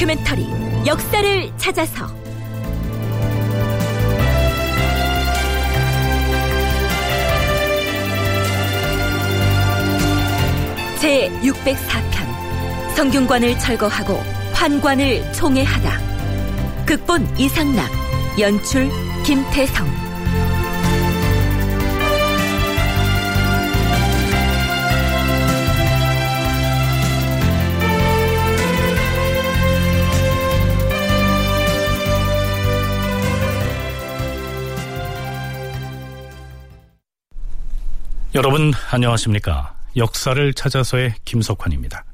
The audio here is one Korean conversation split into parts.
다큐멘터리 역사를 찾아서. 제 604편 성균관을 철거하고 환관을 총애하다. 극본 이상락 연출 김태성 여러분 안녕하십니까? 역사를 찾아서의 김석환입니다.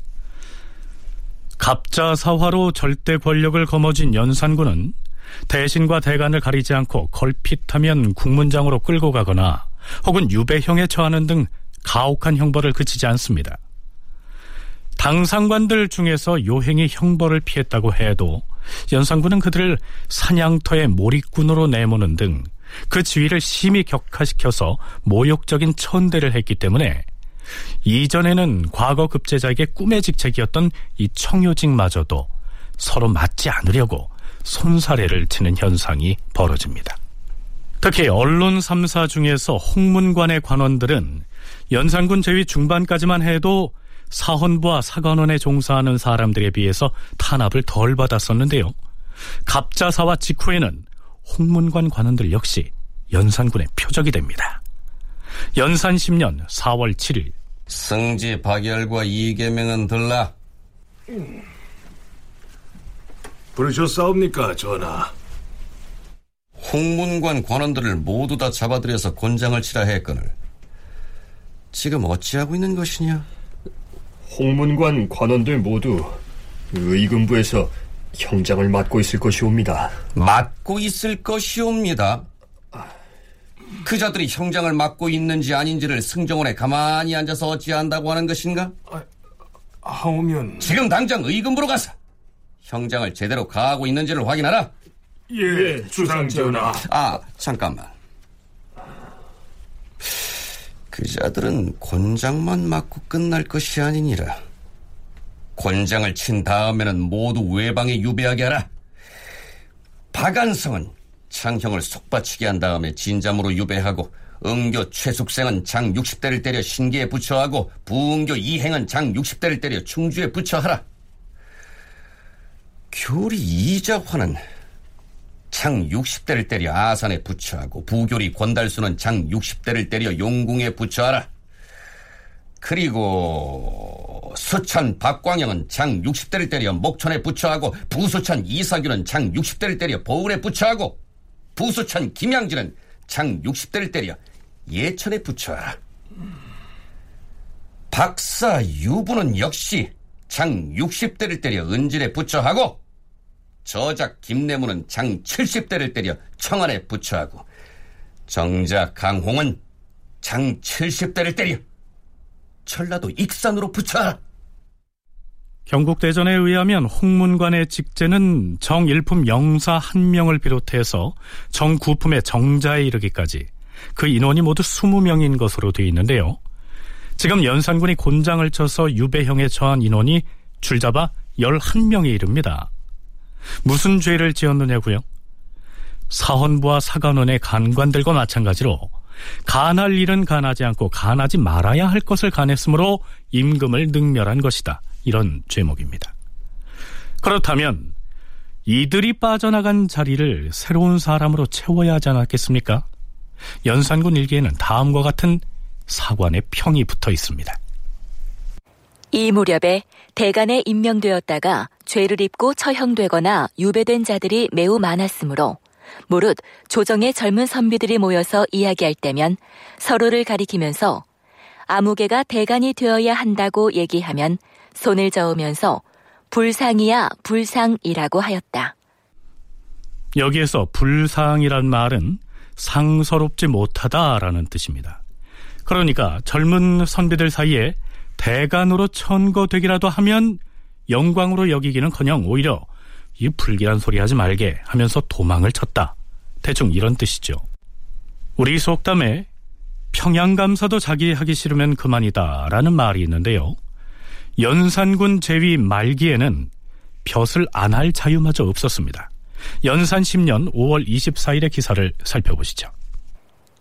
갑자사화로 절대 권력을 거머쥔 연산군은 대신과 대간을 가리지 않고 걸핏하면 국문장으로 끌고 가거나 혹은 유배형에 처하는 등 가혹한 형벌을 그치지 않습니다. 당상관들 중에서 요행이 형벌을 피했다고 해도 연산군은 그들을 사냥터의 몰입군으로 내모는 등 그 지위를 심히 격화시켜서 모욕적인 천대를 했기 때문에 이전에는 과거 급제자에게 꿈의 직책이었던 이 청요직마저도 서로 맞지 않으려고 손사래를 치는 현상이 벌어집니다. 특히 언론 3사 중에서 홍문관의 관원들은 연산군 제위 중반까지만 해도 사헌부와 사관원에 종사하는 사람들에 비해서 탄압을 덜 받았었는데요. 갑자사와 직후에는 홍문관 관원들 역시 연산군의 표적이 됩니다. 연산 10년 4월 7일 승지 박열과 이계명은 들라 부르셨사옵니까 전하 홍문관 관원들을 모두 다 잡아들여서 곤장을 치라 했거늘 지금 어찌하고 있는 것이냐? 홍문관 관원들 모두 의금부에서 형장을 맡고 있을 것이옵니다. 맡고 있을 것이옵니다. 그 자들이 형장을 맡고 있는지 아닌지를 승정원에 가만히 앉아서 어찌한다고 하는 것인가? 아, 하오면 지금 당장 의금부로 가서 형장을 제대로 가하고 있는지를 확인하라. 예, 주상 전하. 아, 잠깐만. 그 자들은 곤장만 맡고 끝날 것이 아니니라. 권장을 친 다음에는 모두 외방에 유배하게 하라. 박안성은 창형을 속바치게 한 다음에 진잠으로 유배하고 응교 최숙생은 장 60대를 때려 신기에 부처하고 부응교 이행은 장 60대를 때려 충주에 부처하라. 교리 이자화는 장 60대를 때려 아산에 부처하고 부교리 권달수는 장 60대를 때려 용궁에 부처하라. 그리고 수천 박광영은 장 60대를 때려 목천에 부처하고 부수천 이사규는 장 60대를 때려 보울에 부처하고 부수천 김양진은 장 60대를 때려 예천에 부처하라. 박사 유부는 역시 장 60대를 때려 은질에 부처하고 저작 김내무는 장 70대를 때려 청안에 부처하고 정작 강홍은 장 70대를 때려 전라도 익산으로 붙여라. 경국대전에 의하면 홍문관의 직제는 정일품 영사 한 명을 비롯해서 정구품의 정자에 이르기까지 그 인원이 모두 20명인 것으로 되어 있는데요. 지금 연산군이 곤장을 쳐서 유배형에 처한 인원이 줄잡아 11명에 이릅니다. 무슨 죄를 지었느냐고요? 사헌부와 사관원의 간관들과 마찬가지로 간할 일은 간하지 않고 간하지 말아야 할 것을 간했으므로 임금을 능멸한 것이다. 이런 죄목입니다. 그렇다면 이들이 빠져나간 자리를 새로운 사람으로 채워야 하지 않았겠습니까? 연산군 일기에는 다음과 같은 사관의 평이 붙어 있습니다. 이 무렵에 대간에 임명되었다가 죄를 입고 처형되거나 유배된 자들이 매우 많았으므로 무릇 조정의 젊은 선비들이 모여서 이야기할 때면 서로를 가리키면서 아무개가 대간이 되어야 한다고 얘기하면 손을 저으면서 불상이야 불상이라고 하였다. 여기에서 불상이란 말은 상서롭지 못하다라는 뜻입니다. 그러니까 젊은 선비들 사이에 대간으로 천거되기라도 하면 영광으로 여기기는커녕 오히려 이 불길한 소리 하지 말게 하면서 도망을 쳤다. 대충 이런 뜻이죠. 우리 속담에 평양감사도 자기 하기 싫으면 그만이다 라는 말이 있는데요. 연산군 제위 말기에는 벼슬 안 할 자유마저 없었습니다. 연산 10년 5월 24일의 기사를 살펴보시죠.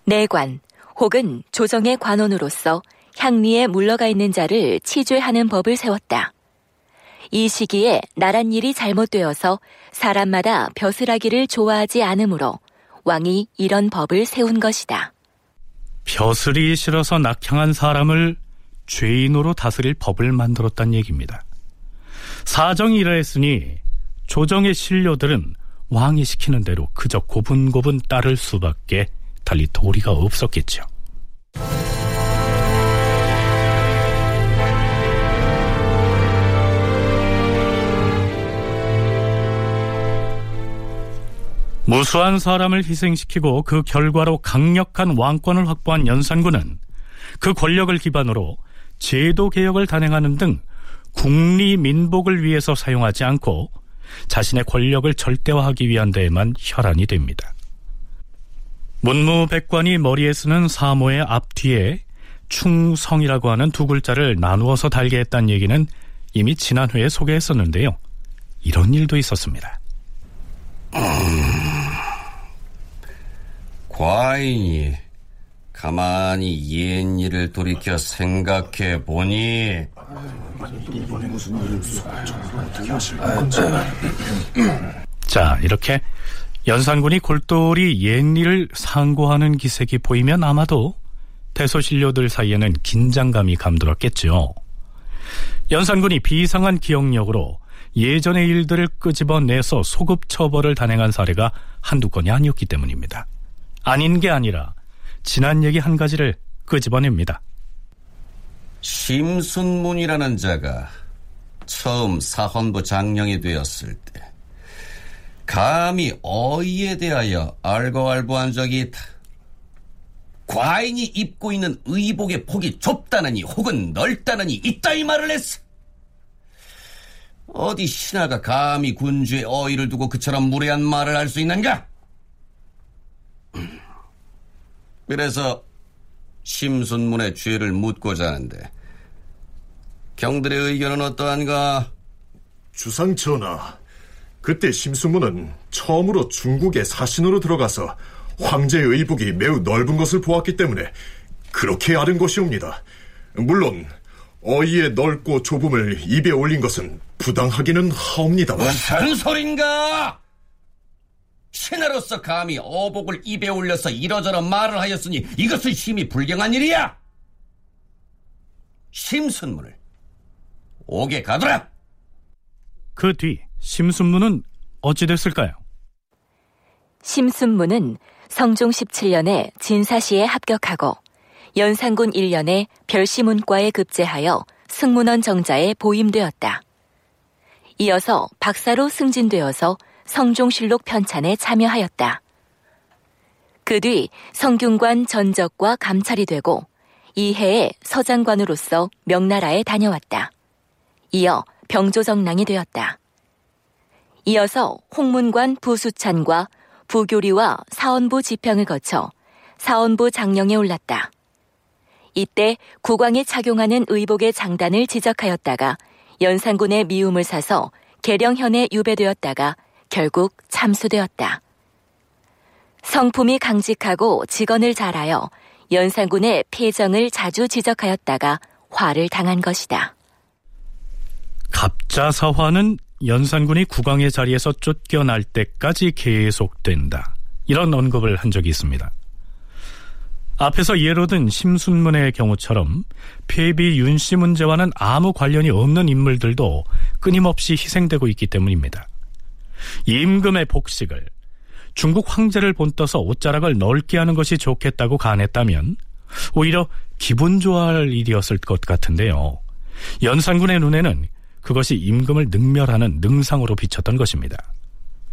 내관 혹은 조정의 관원으로서 향리에 물러가 있는 자를 치죄하는 법을 세웠다. 이 시기에 나란 일이 잘못되어서 사람마다 벼슬하기를 좋아하지 않으므로 왕이 이런 법을 세운 것이다. 벼슬이 싫어서 낙향한 사람을 죄인으로 다스릴 법을 만들었단 얘기입니다. 사정이 이러했으니 조정의 신료들은 왕이 시키는 대로 그저 고분고분 따를 수밖에 달리 도리가 없었겠죠. 무수한 사람을 희생시키고 그 결과로 강력한 왕권을 확보한 연산군은 그 권력을 기반으로 제도 개혁을 단행하는 등 국리 민복을 위해서 사용하지 않고 자신의 권력을 절대화하기 위한 데에만 혈안이 됩니다. 문무백관이 머리에 쓰는 사모의 앞뒤에 충성이라고 하는 두 글자를 나누어서 달게 했다는 얘기는 이미 지난 회에 소개했었는데요. 이런 일도 있었습니다. 과인이 가만히 옛 일을 돌이켜 생각해 보니 자 이렇게 연산군이 골똘히 옛일을 상고하는 기색이 보이면 아마도 대소신료들 사이에는 긴장감이 감돌았겠죠. 연산군이 비상한 기억력으로 예전의 일들을 끄집어내서 소급 처벌을 단행한 사례가 한두 건이 아니었기 때문입니다. 아닌 게 아니라 지난 얘기 한 가지를 끄집어냅니다. 심순문이라는 자가 처음 사헌부 장령이 되었을 때 감히 어이에 대하여 알고알고한 적이 있다. 과인이 입고 있는 의복의 폭이 좁다느니 혹은 넓다느니 있다 이 말을 했어. 어디 신하가 감히 군주의 어이를 두고 그처럼 무례한 말을 할 수 있는가? 그래서 심순문의 죄를 묻고자 하는데 경들의 의견은 어떠한가? 주상 전하, 그때 심순문은 처음으로 중국의 사신으로 들어가서 황제의 의복이 매우 넓은 것을 보았기 때문에 그렇게 아른 것이옵니다. 물론 어이의 넓고 좁음을 입에 올린 것은 부당하기는 하옵니다만 무슨 소린가? 신하로서 감히 어복을 입에 올려서 이러저러 말을 하였으니 이것은 심히 불경한 일이야. 심순문을 옥에 가두라. 그 뒤 심순문은 어찌 됐을까요? 심순문은 성종 17년에 진사시에 합격하고 연산군 1년에 별시문과에 급제하여 승문원 정자에 보임되었다. 이어서 박사로 승진되어서 성종실록 편찬에 참여하였다. 그 뒤 성균관 전적과 감찰이 되고 이해에 서장관으로서 명나라에 다녀왔다. 이어 병조정랑이 되었다. 이어서 홍문관 부수찬과 부교리와 사원부 지평을 거쳐 사원부 장령에 올랐다. 이때 국왕에 착용하는 의복의 장단을 지적하였다가 연산군의 미움을 사서 계령현에 유배되었다가 결국 참수되었다. 성품이 강직하고 직언을 잘하여 연산군의 폐정을 자주 지적하였다가 화를 당한 것이다. 갑자사화는 연산군이 국왕의 자리에서 쫓겨날 때까지 계속된다. 이런 언급을 한 적이 있습니다. 앞에서 예로 든 심순문의 경우처럼 폐비 윤씨 문제와는 아무 관련이 없는 인물들도 끊임없이 희생되고 있기 때문입니다. 임금의 복식을 중국 황제를 본떠서 옷자락을 넓게 하는 것이 좋겠다고 간했다면 오히려 기분 좋아할 일이었을 것 같은데요. 연산군의 눈에는 그것이 임금을 능멸하는 능상으로 비쳤던 것입니다.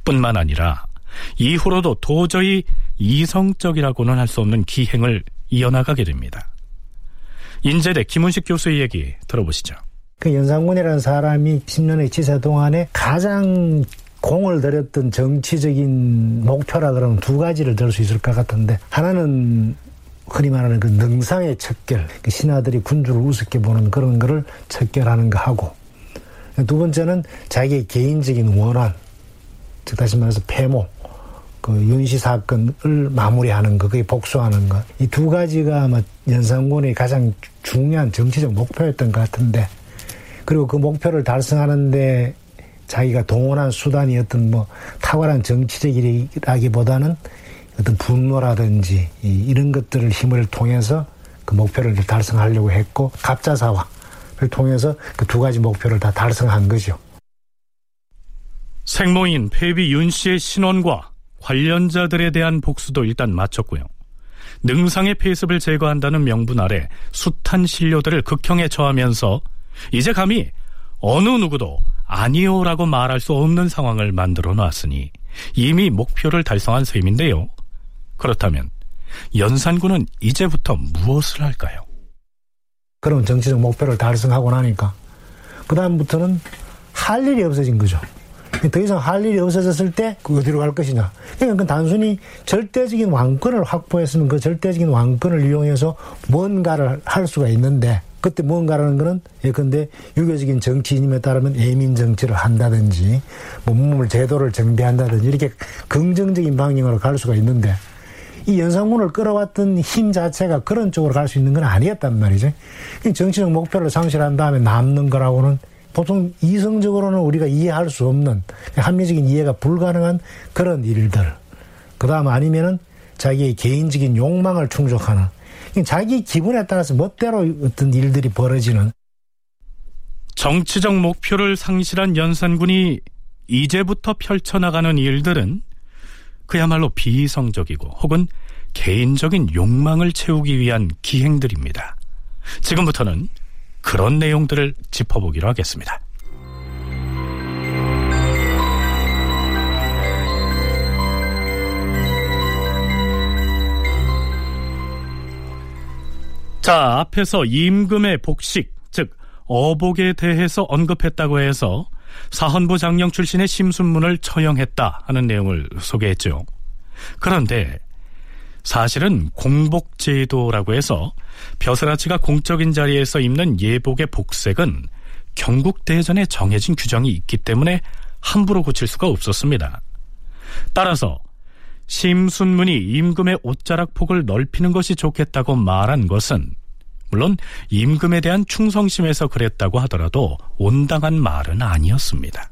뿐만 아니라 이후로도 도저히 이성적이라고는 할 수 없는 기행을 이어나가게 됩니다. 인제대 김은식 교수의 얘기 들어보시죠. 그 연산군이라는 사람이 10년의 지사 동안에 가장 공을 들였던 정치적인 목표라 그러면 두 가지를 들 수 있을 것 같은데 하나는 흔히 말하는 그 능상의 척결, 그 신하들이 군주를 우습게 보는 그런 거를 척결하는 거 하고 두 번째는 자기의 개인적인 원한, 즉 다시 말해서 폐모, 그 윤씨 사건을 마무리하는 거, 그게 복수하는 것. 이두 가지가 아마 연산군의 가장 중요한 정치적 목표였던 것 같은데, 그리고 그 목표를 달성하는데 자기가 동원한 수단이 어떤 뭐 탁월한 정치적이라기보다는 어떤 분노라든지 이런 것들을 힘을 통해서 그 목표를 달성하려고 했고 갑자사화를 통해서 그 두 가지 목표를 다 달성한 거죠. 생모인 폐비 윤 씨의 신원과 관련자들에 대한 복수도 일단 마쳤고요. 능상의 폐습을 제거한다는 명분 아래 숱한 신료들을 극형에 처하면서 이제 감히 어느 누구도 아니오라고 말할 수 없는 상황을 만들어 놨으니 이미 목표를 달성한 셈인데요. 그렇다면 연산군은 이제부터 무엇을 할까요? 그런 정치적 목표를 달성하고 나니까 그 다음부터는 할 일이 없어진 거죠. 더 이상 할 일이 없어졌을 때그 어디로 갈 것이냐. 그러니까 단순히 절대적인 왕권을 확보했으면 그 절대적인 왕권을 이용해서 뭔가를 할 수가 있는데 그때 뭔가라는 거는 예컨대 유교적인 정치인임에 따르면 애민 정치를 한다든지 뭐 몸을 제도를 정비한다든지 이렇게 긍정적인 방향으로 갈 수가 있는데 이 연산군을 끌어왔던 힘 자체가 그런 쪽으로 갈 수 있는 건 아니었단 말이죠. 정치적 목표를 상실한 다음에 남는 거라고는 보통 이성적으로는 우리가 이해할 수 없는 합리적인 이해가 불가능한 그런 일들. 그 다음 아니면은 자기의 개인적인 욕망을 충족하는 자기 기분에 따라서 멋대로 어떤 일들이 벌어지는 정치적 목표를 상실한 연산군이 이제부터 펼쳐나가는 일들은 그야말로 비이성적이고 혹은 개인적인 욕망을 채우기 위한 기행들입니다. 지금부터는 그런 내용들을 짚어보기로 하겠습니다. 자, 앞에서 임금의 복식, 즉 어복에 대해서 언급했다고 해서 사헌부 장령 출신의 심순문을 처형했다 하는 내용을 소개했죠. 그런데 사실은 공복제도라고 해서 벼슬아치가 공적인 자리에서 입는 예복의 복색은 경국대전에 정해진 규정이 있기 때문에 함부로 고칠 수가 없었습니다. 따라서 심순문이 임금의 옷자락 폭을 넓히는 것이 좋겠다고 말한 것은 물론 임금에 대한 충성심에서 그랬다고 하더라도 온당한 말은 아니었습니다.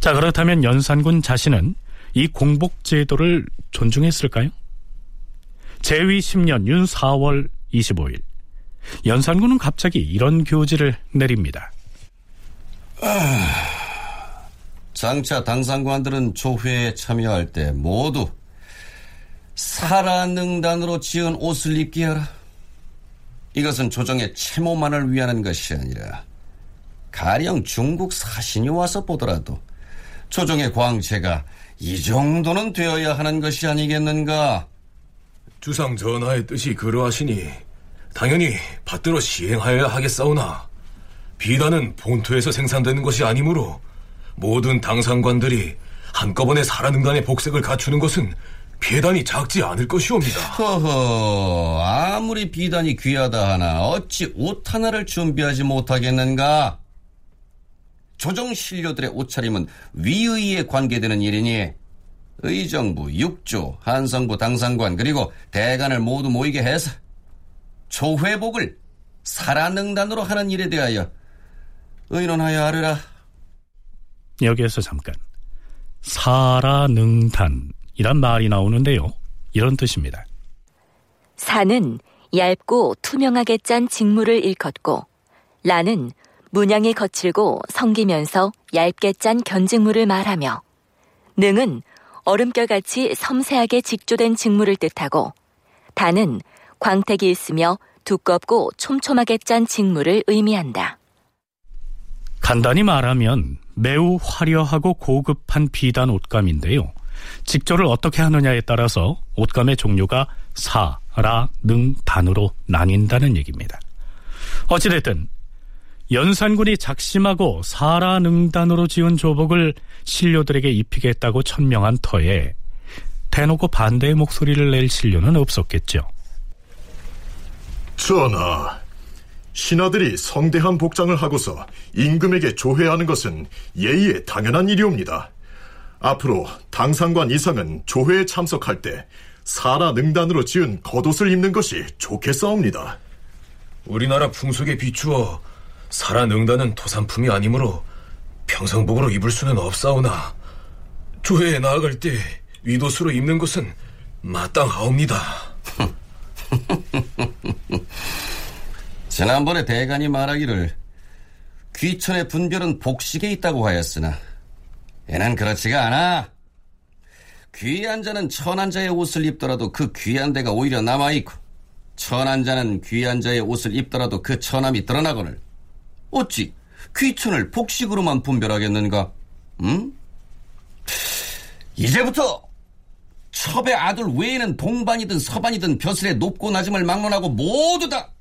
자, 그렇다면 연산군 자신은 이 공복제도를 존중했을까요? 제위 10년 윤 4월 25일 연산군은 갑자기 이런 교지를 내립니다. 아, 장차 당상관들은 조회에 참여할 때 모두 사라능단으로 지은 옷을 입게 하라. 이것은 조정의 채모만을 위하는 것이 아니라 가령 중국 사신이 와서 보더라도 조정의 광채가 이 정도는 되어야 하는 것이 아니겠는가? 주상 전하의 뜻이 그러하시니 당연히 받들어 시행하여야 하겠사오나 비단은 본토에서 생산되는 것이 아니므로 모든 당상관들이 한꺼번에 사라능단의 복색을 갖추는 것은 비단이 작지 않을 것이옵니다. 허허, 아무리 비단이 귀하다 하나 어찌 옷 하나를 준비하지 못하겠는가? 조정 신료들의 옷차림은 위의에 관계되는 일이니 의정부, 육조, 한성부, 당상관 그리고 대간을 모두 모이게 해서 조회복을 사라능단으로 하는 일에 대하여 의논하여 하르라. 여기에서 잠깐 사라능단이란 말이 나오는데요. 이런 뜻입니다. 사는 얇고 투명하게 짠 직물을 일컫고 라는 문양이 거칠고 성기면서 얇게 짠 견직물을 말하며 능은 얼음결같이 섬세하게 직조된 직물을 뜻하고 단은 광택이 있으며 두껍고 촘촘하게 짠 직물을 의미한다. 간단히 말하면 매우 화려하고 고급한 비단 옷감인데요. 직조를 어떻게 하느냐에 따라서 옷감의 종류가 사, 라, 능, 단으로 나뉜다는 얘기입니다. 어찌됐든 연산군이 작심하고 사라 능단으로 지은 조복을 신료들에게 입히겠다고 천명한 터에 대놓고 반대의 목소리를 낼 신료는 없었겠죠. 전하, 신하들이 성대한 복장을 하고서 임금에게 조회하는 것은 예의에 당연한 일이옵니다. 앞으로 당상관 이상은 조회에 참석할 때 사라 능단으로 지은 겉옷을 입는 것이 좋겠사옵니다. 우리나라 풍속에 비추어 사라 능단은 토산품이 아니므로 평상복으로 입을 수는 없사오나 조회에 나아갈 때 위도수로 입는 것은 마땅하옵니다. 지난번에 대간이 말하기를 귀천의 분별은 복식에 있다고 하였으나 얘는 그렇지가 않아. 귀한 자는 천한 자의 옷을 입더라도 그 귀한 데가 오히려 남아있고 천한 자는 귀한 자의 옷을 입더라도 그 천함이 드러나거늘 어찌 귀천을 복식으로만 분별하겠는가? 응? 이제부터 첩의 아들 외에는 동반이든 서반이든 벼슬의 높고 낮음을 막론하고 모두 다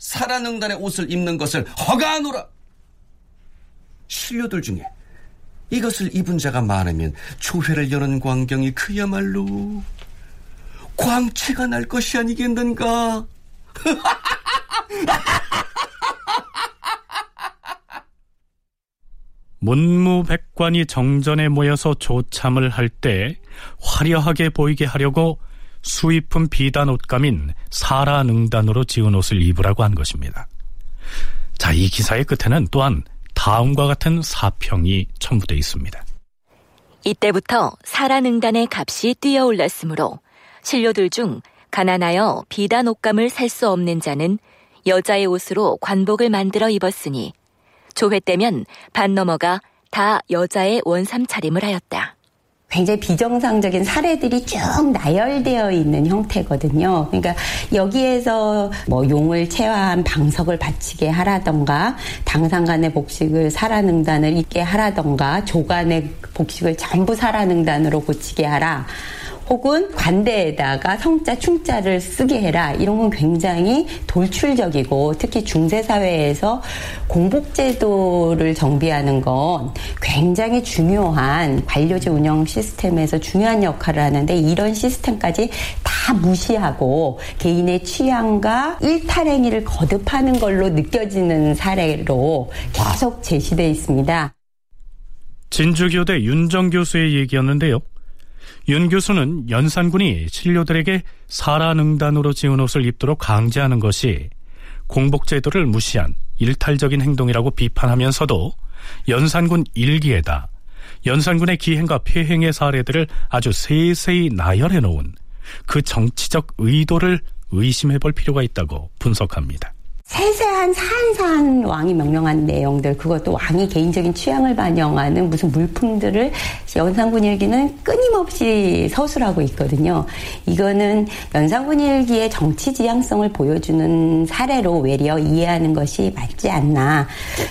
사라능단의 옷을 입는 것을 허가하노라. 신료들 중에 이것을 입은 자가 많으면 조회를 여는 광경이 그야말로 광채가 날 것이 아니겠는가? 문무백관이 정전에 모여서 조참을 할 때 화려하게 보이게 하려고 수입품 비단 옷감인 사라능단으로 지은 옷을 입으라고 한 것입니다. 자, 이 기사의 끝에는 또한 다음과 같은 사평이 첨부되어 있습니다. 이때부터 사라능단의 값이 뛰어올랐으므로 신료들 중 가난하여 비단 옷감을 살 수 없는 자는 여자의 옷으로 관복을 만들어 입었으니 조회 때면 반 넘어가 다 여자의 원삼 차림을 하였다. 굉장히 비정상적인 사례들이 쭉 나열되어 있는 형태거든요. 그러니까 여기에서 뭐 용을 체화한 방석을 바치게 하라던가 당상간의 복식을 사라능단을 입게 하라던가 조간의 복식을 전부 사라능단으로 고치게 하라. 혹은 관대에다가 성자 충자를 쓰게 해라 이런 건 굉장히 돌출적이고 특히 중세 사회에서 공복제도를 정비하는 건 굉장히 중요한 관료제 운영 시스템에서 중요한 역할을 하는데 이런 시스템까지 다 무시하고 개인의 취향과 일탈행위를 거듭하는 걸로 느껴지는 사례로 계속 제시되어 있습니다. 진주교대 윤정 교수의 얘기였는데요. 윤 교수는 연산군이 신료들에게 사라능단으로 지은 옷을 입도록 강제하는 것이 공복제도를 무시한 일탈적인 행동이라고 비판하면서도 연산군 일기에다 연산군의 기행과 폐행의 사례들을 아주 세세히 나열해 놓은 그 정치적 의도를 의심해 볼 필요가 있다고 분석합니다. 세세한 사한사한 왕이 명령한 내용들 그것도 왕이 개인적인 취향을 반영하는 무슨 물품들을 연산군 일기는 끊임없이 서술하고 있거든요. 이거는 연산군 일기의 정치 지향성을 보여주는 사례로 외려 이해하는 것이 맞지 않나.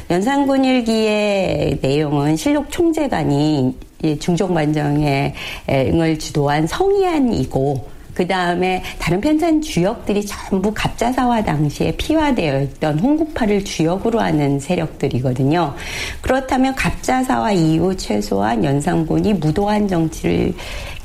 연산군 일기의 내용은 실록 총재관이 중종반정에 응을 주도한 성의안이고 그 다음에 다른 편찬 주역들이 전부 갑자사화 당시에 피화되어 있던 홍구파를 주역으로 하는 세력들이거든요. 그렇다면 갑자사화 이후 최소한 연산군이 무도한 정치를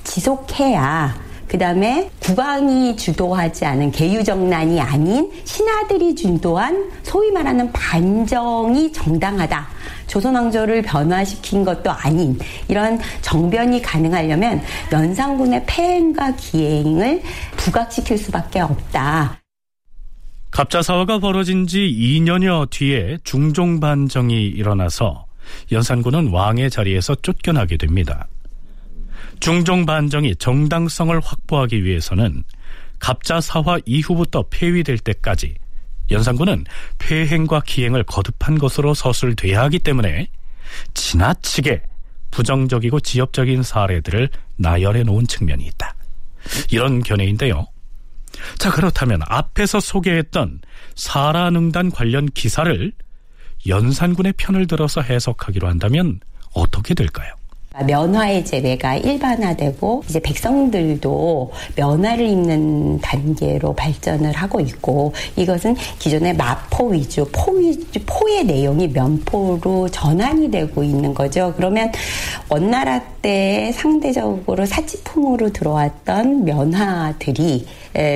지속해야 그 다음에 국왕이 주도하지 않은 개유정난이 아닌 신하들이 주도한 소위 말하는 반정이 정당하다. 조선왕조를 변화시킨 것도 아닌 이런 정변이 가능하려면 연산군의 폐행과 기행을 부각시킬 수밖에 없다. 갑자사화가 벌어진 지 2년여 뒤에 중종반정이 일어나서 연산군은 왕의 자리에서 쫓겨나게 됩니다. 중종 반정이 정당성을 확보하기 위해서는 갑자사화 이후부터 폐위될 때까지 연산군은 폐행과 기행을 거듭한 것으로 서술돼야 하기 때문에 지나치게 부정적이고 지엽적인 사례들을 나열해 놓은 측면이 있다. 이런 견해인데요. 자, 그렇다면 앞에서 소개했던 사라능단 관련 기사를 연산군의 편을 들어서 해석하기로 한다면 어떻게 될까요? 면화의 재배가 일반화되고 이제 백성들도 면화를 입는 단계로 발전을 하고 있고 이것은 기존의 마포 위주 포 위주 포의 내용이 면포로 전환이 되고 있는 거죠. 그러면 원나라 때 상대적으로 사치품으로 들어왔던 면화들이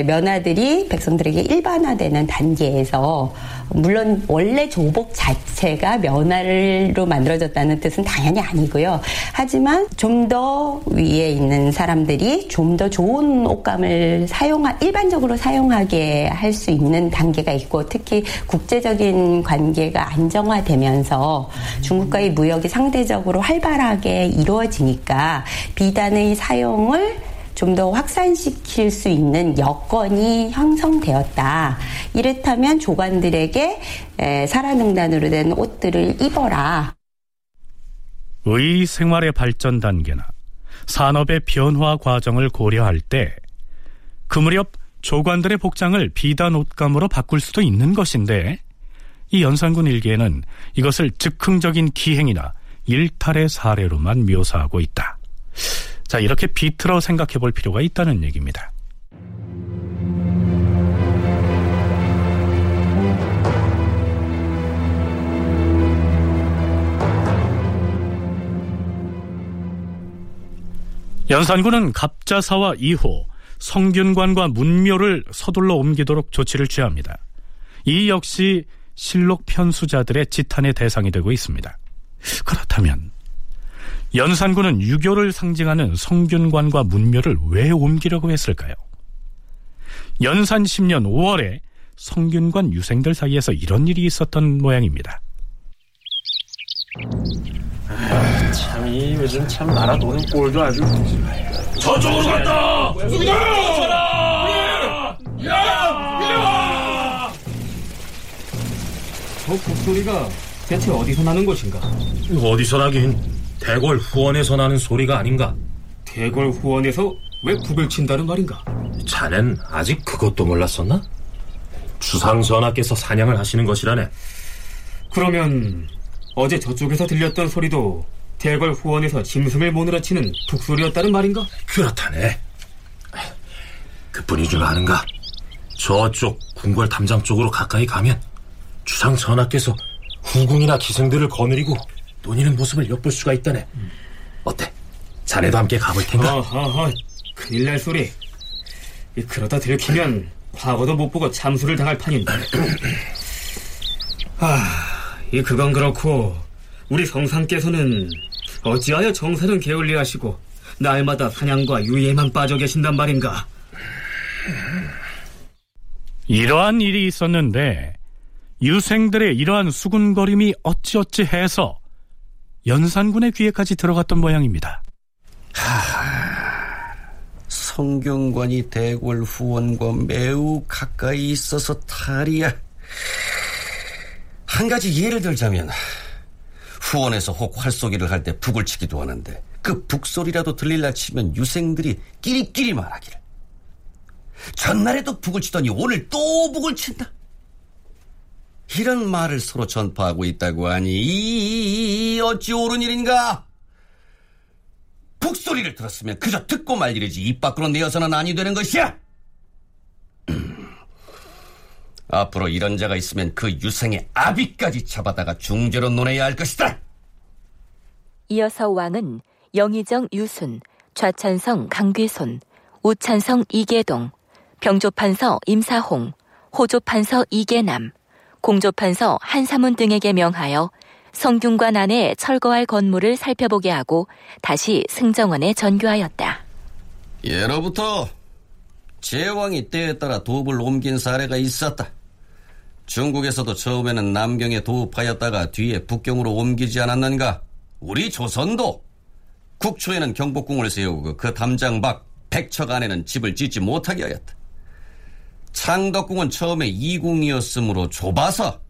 면화들이 백성들에게 일반화되는 단계에서 물론 원래 조복 자체가 면화로 만들어졌다는 뜻은 당연히 아니고요. 하지만 좀 더 위에 있는 사람들이 좀 더 좋은 옷감을 사용하 일반적으로 사용하게 할 수 있는 단계가 있고 특히 국제적인 관계가 안정화되면서 중국과의 무역이 상대적으로 활발하게 이루어지니까 비단의 사용을 좀 더 확산시킬 수 있는 여건이 형성되었다. 이렇다면 조관들에게 사라능단으로 된 옷들을 입어라. 의 생활의 발전 단계나 산업의 변화 과정을 고려할 때 그 무렵 조관들의 복장을 비단 옷감으로 바꿀 수도 있는 것인데 이 연산군 일기에는 이것을 즉흥적인 기행이나 일탈의 사례로만 묘사하고 있다. 자, 이렇게 비틀어 생각해 볼 필요가 있다는 얘기입니다. 연산군은 갑자사와 이후 성균관과 문묘를 서둘러 옮기도록 조치를 취합니다. 이 역시 실록 편수자들의 지탄의 대상이 되고 있습니다. 그렇다면 연산군은 유교를 상징하는 성균관과 문묘를 왜 옮기려고 했을까요? 연산 10년 5월에 성균관 유생들 사이에서 이런 일이 있었던 모양입니다. 아, 참이 요즘 참 나라 노는 꼴도 아주 저쪽으로 간다! 야! 야! 저 곡소리가 대체 어디서 나는 것인가? 어디서 나긴 대궐 후원에서 나는 소리가 아닌가? 대궐 후원에서 왜 북을 친다는 말인가? 자넨 아직 그것도 몰랐었나? 주상 전하께서 사냥을 하시는 것이라네. 그러면 어제 저쪽에서 들렸던 소리도 대궐 후원에서 짐승을 모느라 치는 북소리였다는 말인가? 그렇다네. 그뿐이 줄 아는가? 저쪽 궁궐 담장 쪽으로 가까이 가면 주상 전하께서 후궁이나 기생들을 거느리고 논이는 모습을 엿볼 수가 있다네. 어때? 자네도 함께 가볼 텐가? 어허허, 큰일 날 소리. 그러다 들키면 과거도 못 보고 잠수를 당할 판인데. 아, 이 그건 그렇고 우리 성상께서는 어찌하여 정사는 게을리하시고 날마다 사냥과 유예만 빠져 계신단 말인가? 이러한 일이 있었는데 유생들의 이러한 수군거림이 어찌어찌 해서 연산군의 귀에까지 들어갔던 모양입니다. 하, 성균관이 대궐 후원과 매우 가까이 있어서 탈이야. 한 가지 예를 들자면 후원에서 혹 활쏘기를 할 때 북을 치기도 하는데 그 북소리라도 들릴라 치면 유생들이 끼리끼리 말하기를 전날에도 북을 치더니 오늘 또 북을 친다. 이런 말을 서로 전파하고 있다고 하니 어찌 옳은 일인가? 북소리를 들었으면 그저 듣고 말 일이지 입 밖으로 내어서는 아니 되는 것이야. 앞으로 이런 자가 있으면 그 유생의 아비까지 잡아다가 중죄로 논해야 할 것이다. 이어서 왕은 영의정 유순, 좌찬성 강귀손, 우찬성 이계동, 병조판서 임사홍, 호조판서 이계남, 공조판서 한사문 등에게 명하여 성균관 안에 철거할 건물을 살펴보게 하고 다시 승정원에 전교하였다. 예로부터 제왕이 때에 따라 도읍을 옮긴 사례가 있었다. 중국에서도 처음에는 남경에 도읍하였다가 뒤에 북경으로 옮기지 않았는가? 우리 조선도 국초에는 경복궁을 세우고 그 담장 밖 백척 안에는 집을 짓지 못하게 하였다. 창덕궁은 처음에 이궁이었으므로 좁아서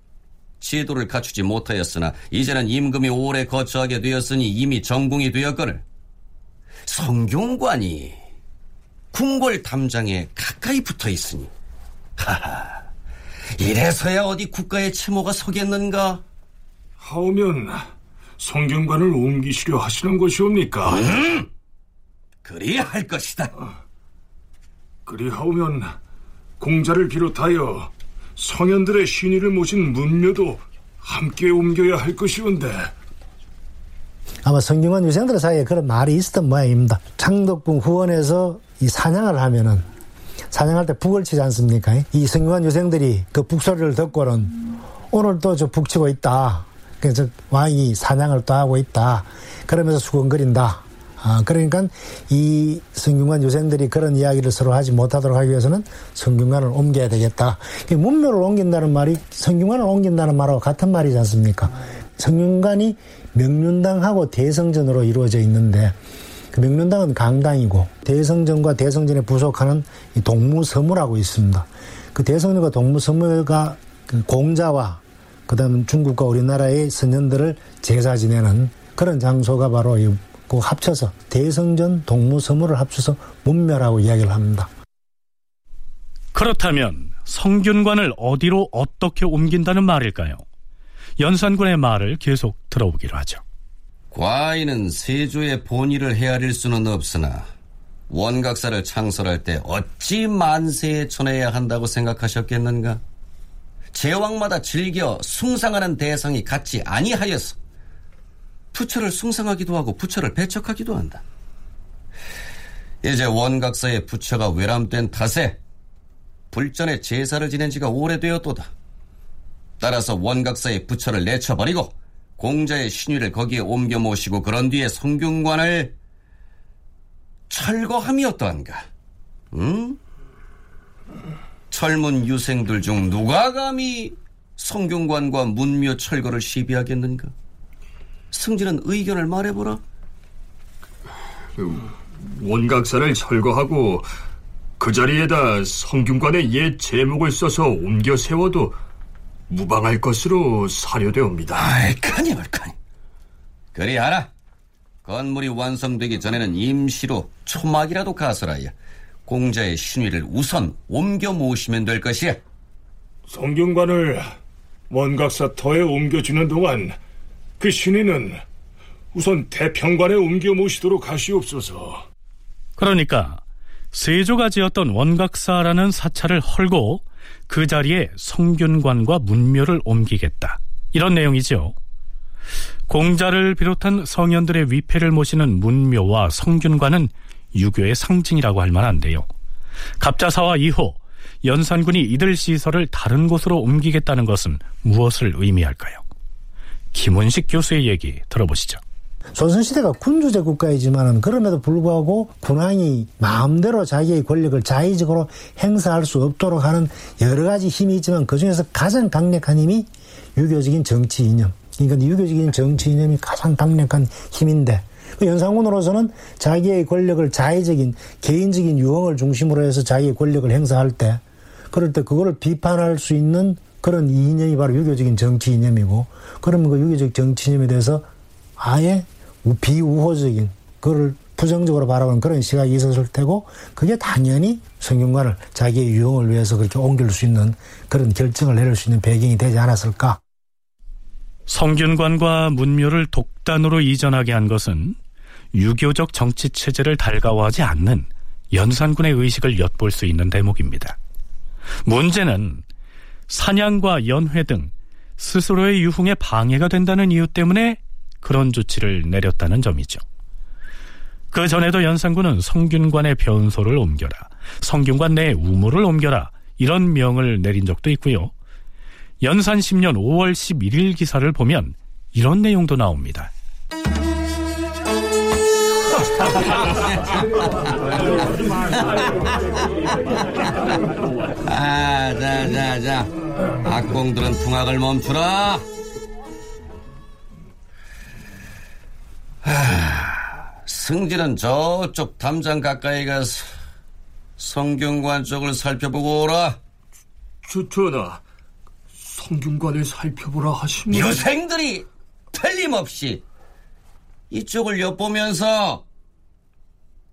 제도를 갖추지 못하였으나 이제는 임금이 오래 거처하게 되었으니 이미 정궁이 되었거늘 성균관이 궁궐 담장에 가까이 붙어 있으니 하하 이래서야 어디 국가의 채모가 서겠는가? 하오면 성균관을 옮기시려 하시는 것이옵니까? 음, 그리야 할 것이다. 그리하오면 공자를 비롯하여 성현들의 신의를 모신 문묘도 함께 옮겨야 할 것이온데 아마 성균관 유생들 사이에 그런 말이 있었던 모양입니다. 창덕궁 후원에서 이 사냥을 하면은 사냥할 때 북을 치지 않습니까? 이 성균관 유생들이 그 북소리를 듣고는 오늘 또 저 북치고 있다. 그래서 왕이 사냥을 또 하고 있다. 그러면서 수건거린다. 아, 그러니까 이 성균관 유생들이 그런 이야기를 서로 하지 못하도록 하기 위해서는 성균관을 옮겨야 되겠다. 문묘를 옮긴다는 말이 성균관을 옮긴다는 말하고 같은 말이지 않습니까? 성균관이 명륜당하고 대성전으로 이루어져 있는데 그 명륜당은 강당이고 대성전과 대성전에 부속하는 동무서무라고 있습니다. 그 대성전과 동무서무가 그 공자와 그다음 중국과 우리나라의 선현들을 제사 지내는 그런 장소가 바로 그 합쳐서 대성전 동무서무를 합쳐서 문묘라고 이야기를 합니다. 그렇다면 성균관을 어디로 어떻게 옮긴다는 말일까요? 연산군의 말을 계속 들어보기로 하죠. 과인은 세조의 본의를 헤아릴 수는 없으나 원각사를 창설할 때 어찌 만세에 전해야 한다고 생각하셨겠는가? 제왕마다 즐겨 숭상하는 대상이 같지 아니하여서 부처를 숭상하기도 하고 부처를 배척하기도 한다. 이제 원각사의 부처가 외람된 탓에 불전에 제사를 지낸 지가 오래되었도다. 따라서 원각사의 부처를 내쳐버리고 공자의 신위를 거기에 옮겨 모시고 그런 뒤에 성균관을 철거함이 어떠한가? 응? 철문 유생들 중 누가 감히 성균관과 문묘 철거를 시비하겠는가? 승진은 의견을 말해보라. 원각사를 철거하고 그 자리에다 성균관의 옛 제목을 써서 옮겨 세워도 무방할 것으로 사료되옵니다. 알카니 알카니. 그리하라. 건물이 완성되기 전에는 임시로 초막이라도 가설하여 공자의 신위를 우선 옮겨 모시면 될 것이야. 성균관을 원각사 터에 옮겨주는 동안 그 신위는 우선 대평관에 옮겨 모시도록 하시옵소서. 그러니까 세조가 지었던 원각사라는 사찰을 헐고 그 자리에 성균관과 문묘를 옮기겠다. 이런 내용이죠. 공자를 비롯한 성현들의 위패를 모시는 문묘와 성균관은 유교의 상징이라고 할 만한데요. 갑자사와 이호, 연산군이 이들 시설을 다른 곳으로 옮기겠다는 것은 무엇을 의미할까요? 김원식 교수의 얘기 들어보시죠. 조선시대가 군주제 국가이지만은 그럼에도 불구하고 군왕이 마음대로 자기의 권력을 자의적으로 행사할 수 없도록 하는 여러 가지 힘이 있지만 그 중에서 가장 강력한 힘이 유교적인 정치 이념. 그러니까 유교적인 정치 이념이 가장 강력한 힘인데 그 연산군으로서는 자기의 권력을 자의적인 개인적인 유흥을 중심으로 해서 자기의 권력을 행사할 때 그럴 때 그거를 비판할 수 있는 그런 이념이 바로 유교적인 정치 이념이고 그러면 그 유교적 정치 이념에 대해서 아예 비우호적인 그걸 부정적으로 바라보는 그런 시각이 있었을 테고 그게 당연히 성균관을 자기의 유용을 위해서 그렇게 옮길 수 있는 그런 결정을 내릴 수 있는 배경이 되지 않았을까. 성균관과 문묘를 독단으로 이전하게 한 것은 유교적 정치 체제를 달가워하지 않는 연산군의 의식을 엿볼 수 있는 대목입니다. 문제는 사냥과 연회 등 스스로의 유흥에 방해가 된다는 이유 때문에 그런 조치를 내렸다는 점이죠. 그 전에도 연산군은 성균관의 변소를 옮겨라, 성균관 내 우물을 옮겨라 이런 명을 내린 적도 있고요. 연산 10년 5월 11일 기사를 보면 이런 내용도 나옵니다. 아, 자, 자, 자. 악공들은 풍악을 멈추라. 하, 승진은 저쪽 담장 가까이 가서 성균관 쪽을 살펴보고 오라. 저, 전하, 성균관을 살펴보라 하시면...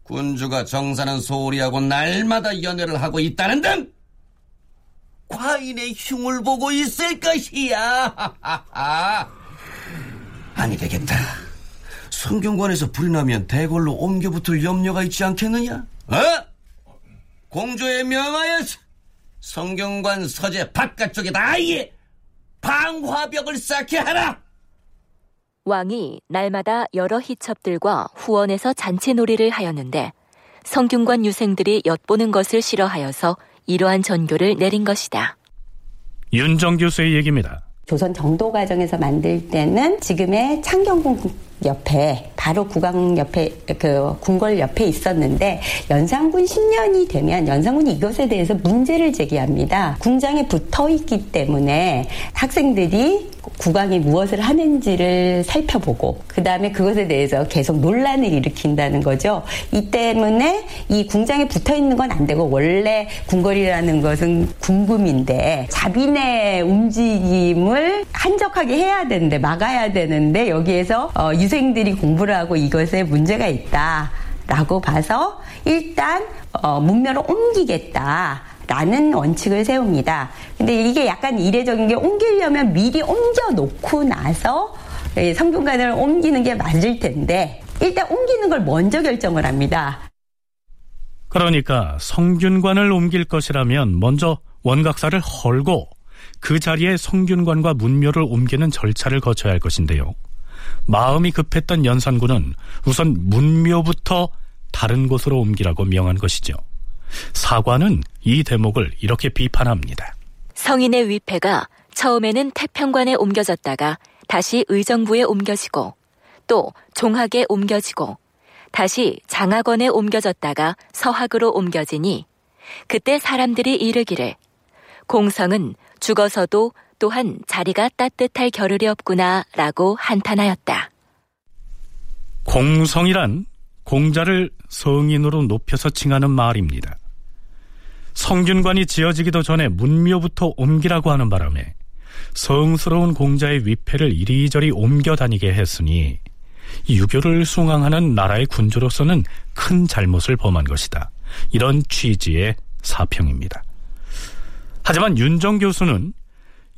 군주가 정사는 소리하고 날마다 연회를 하고 있다는 등 과인의 흉을 보고 있을 것이야. 아니 되겠다. 성균관에서 불이 나면 대궐로 옮겨붙을 염려가 있지 않겠느냐? 어? 공주의 명하여서 성균관 서재 바깥쪽에다 아예 방화벽을 쌓게 하라. 왕이 날마다 여러 희첩들과 후원에서 잔치놀이를 하였는데 성균관 유생들이 엿보는 것을 싫어하여서 이러한 전교를 내린 것이다. 윤정 교수의 얘기입니다. 조선 정도 과정에서 만들 때는 지금의 창경궁 옆에 바로 국왕 옆에 그 궁궐 옆에 있었는데 연산군 10년이 되면 연산군이 이것에 대해서 문제를 제기합니다. 궁장에 붙어 있기 때문에 학생들이 국왕이 무엇을 하는지를 살펴보고 그 다음에 그것에 대해서 계속 논란을 일으킨다는 거죠. 이 때문에 이 궁장에 붙어 있는 건 안 되고 원래 궁궐이라는 것은 궁금인데 자빈의 움직임을 한적하게 해야 되는데 막아야 되는데 여기에서 어, 유생들이 공부를 하고 이것에 문제가 있다 라고 봐서 일단 어, 문묘를 옮기겠다. 라는 원칙을 세웁니다. 근데 이게 약간 이례적인 게 옮기려면 미리 옮겨 놓고 나서 성균관을 옮기는 게 맞을 텐데 일단 옮기는 걸 먼저 결정을 합니다. 그러니까 성균관을 옮길 것이라면 먼저 원각사를 헐고 그 자리에 성균관과 문묘를 옮기는 절차를 거쳐야 할 것인데요. 마음이 급했던 연산군은 우선 문묘부터 다른 곳으로 옮기라고 명한 것이죠. 사관은 이 대목을 이렇게 비판합니다. 성인의 위패가 처음에는 태평관에 옮겨졌다가 다시 의정부에 옮겨지고 또 종학에 옮겨지고 다시 장학원에 옮겨졌다가 서학으로 옮겨지니 그때 사람들이 이르기를 공성은 죽어서도 또한 자리가 따뜻할 겨를이 없구나 라고 한탄하였다. 공성이란 공자를 성인으로 높여서 칭하는 말입니다. 성균관이 지어지기도 전에 문묘부터 옮기라고 하는 바람에 성스러운 공자의 위패를 이리저리 옮겨 다니게 했으니 유교를 숭앙하는 나라의 군주로서는 큰 잘못을 범한 것이다. 이런 취지의 사평입니다. 하지만 윤정 교수는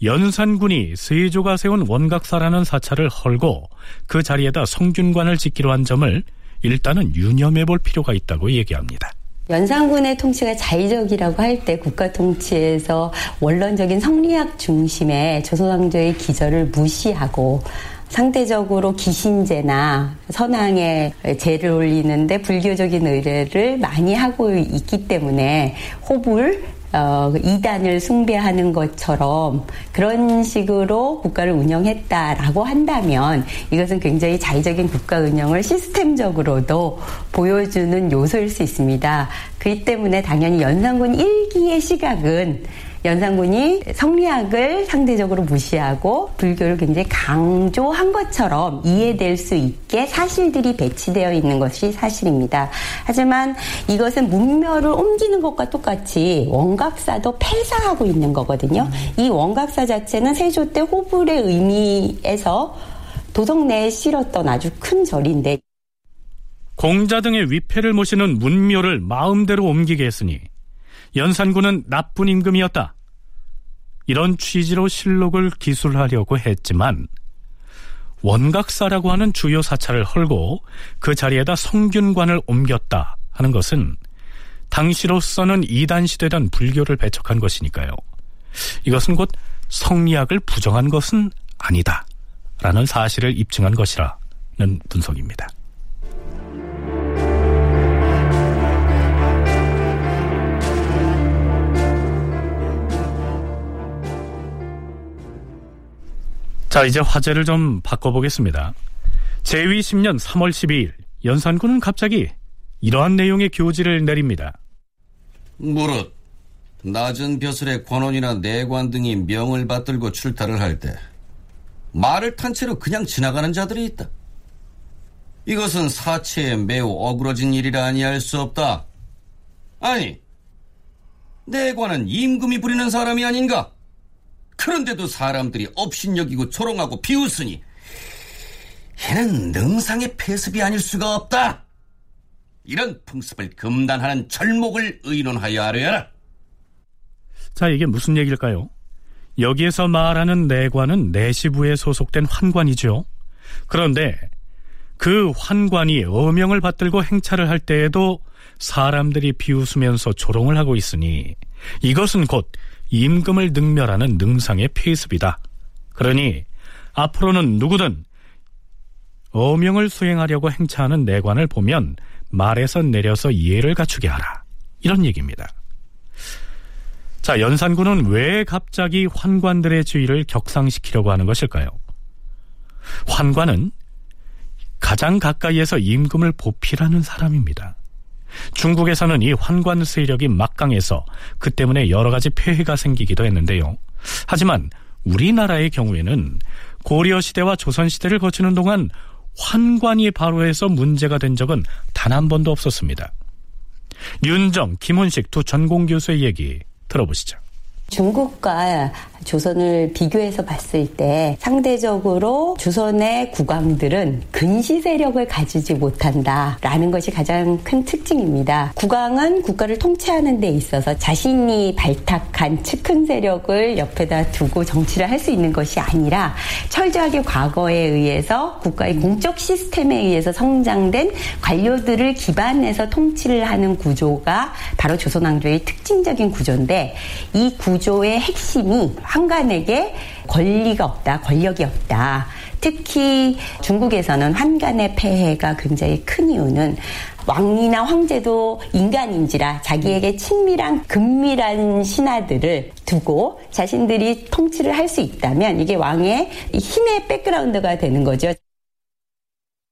연산군이 세조가 세운 원각사라는 사찰을 헐고 그 자리에다 성균관을 짓기로 한 점을 일단은 유념해 볼 필요가 있다고 얘기합니다. 연산군의 통치가 자의적이라고 할 때 국가 통치에서 원론적인 성리학 중심의 조선왕조의 기절을 무시하고 상대적으로 기신제나 선왕의 제를 올리는데 불교적인 의뢰를 많이 하고 있기 때문에 호불 어, 이단을 숭배하는 것처럼 그런 식으로 국가를 운영했다라고 한다면 이것은 굉장히 자의적인 국가 운영을 시스템적으로도 보여주는 요소일 수 있습니다. 그렇기 때문에 당연히 연산군 1기의 시각은 연산군이 성리학을 상대적으로 무시하고 불교를 굉장히 강조한 것처럼 이해될 수 있게 사실들이 배치되어 있는 것이 사실입니다. 하지만 이것은 문묘를 옮기는 것과 똑같이 원각사도 폐사하고 있는 거거든요. 이 원각사 자체는 세조 때 호불의 의미에서 도성 내에 실었던 아주 큰 절인데 공자 등의 위패를 모시는 문묘를 마음대로 옮기게 했으니 연산군은 나쁜 임금이었다. 이런 취지로 실록을 기술하려고 했지만 원각사라고 하는 주요 사찰을 헐고 그 자리에다 성균관을 옮겼다 하는 것은 당시로서는 이단시되던 불교를 배척한 것이니까요. 이것은 곧 성리학을 부정한 것은 아니다. 라는 사실을 입증한 것이라는 분석입니다. 자, 이제 화제를 좀 바꿔보겠습니다. 제위 10년 3월 12일, 연산군은 갑자기 이러한 내용의 교지를 내립니다. 무릇 낮은 벼슬의 관원이나 내관 등이 명을 받들고 출타를 할 때 말을 탄 채로 그냥 지나가는 자들이 있다. 이것은 사체에 매우 어그러진 일이라 아니할 수 없다. 아니, 내관은 임금이 부리는 사람이 아닌가? 그런데도 사람들이 업신여기고 조롱하고 비웃으니 얘는 능상의 폐습이 아닐 수가 없다. 이런 풍습을 금단하는 절목을 의논하여 하려라. 자, 이게 무슨 얘기일까요? 여기에서 말하는 내관은 내시부에 소속된 환관이죠. 그런데 그 환관이 어명을 받들고 행차를 할 때에도 사람들이 비웃으면서 조롱을 하고 있으니 이것은 곧 임금을 능멸하는 능상의 폐습이다. 그러니 앞으로는 누구든 어명을 수행하려고 행차하는 내관을 보면 말에서 내려서 이해를 갖추게 하라. 이런 얘기입니다. 자, 연산군은 왜 갑자기 환관들의 주의를 격상시키려고 하는 것일까요? 환관은 가장 가까이에서 임금을 보필하는 사람입니다. 중국에서는 이 환관 세력이 막강해서 그 때문에 여러 가지 폐해가 생기기도 했는데요. 하지만 우리나라의 경우에는 고려 시대와 조선 시대를 거치는 동안 환관이 바로해서 문제가 된 적은 단 한 번도 없었습니다. 윤정, 김훈식 두 전공 교수의 얘기 들어보시죠. 중국과 조선을 비교해서 봤을 때 상대적으로 조선의 국왕들은 근시 세력을 가지지 못한다라는 것이 가장 큰 특징입니다. 국왕은 국가를 통치하는 데 있어서 자신이 발탁한 측근 세력을 옆에다 두고 정치를 할 수 있는 것이 아니라 철저하게 과거에 의해서 국가의 공적 시스템에 의해서 성장된 관료들을 기반해서 통치를 하는 구조가 바로 조선왕조의 특징적인 구조인데 이 구 조의 핵심이 환관에게 권리가 없다, 권력이 없다. 특히 중국에서는 환관의 폐해가 굉장히 큰 이유는 왕이나 황제도 인간인지라 자기에게 친밀한 근밀한 신하들을 두고 자신들이 통치를 할 수 있다면 이게 왕의 힘의 백그라운드가 되는 거죠.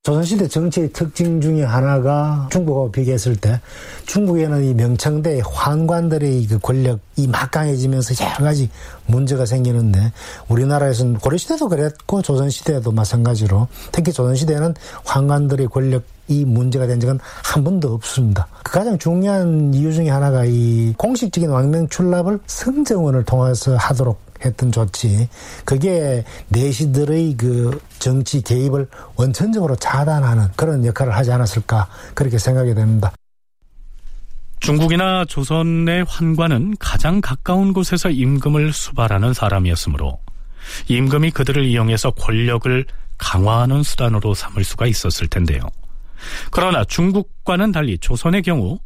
조선시대 정치의 특징 중에 하나가 중국하고 비교했을 때 중국에는 이 명청대 환관들의 그 권력이 막 강해지면서 여러 가지 문제가 생기는데 우리나라에서는 고려시대도 그랬고 조선시대도 마찬가지로 특히 조선시대에는 환관들의 권력 이 문제가 된 적은 한 번도 없습니다. 그 가장 중요한 이유 중에 하나가 이 공식적인 왕명 출납을 성정원을 통해서 하도록 했던 조치. 그게 내시들의 그 정치 개입을 원천적으로 차단하는 그런 역할을 하지 않았을까 그렇게 생각이 됩니다. 중국이나 조선의 환관은 가장 가까운 곳에서 임금을 수발하는 사람이었으므로 임금이 그들을 이용해서 권력을 강화하는 수단으로 삼을 수가 있었을 텐데요. 그러나 중국과는 달리 조선의 경우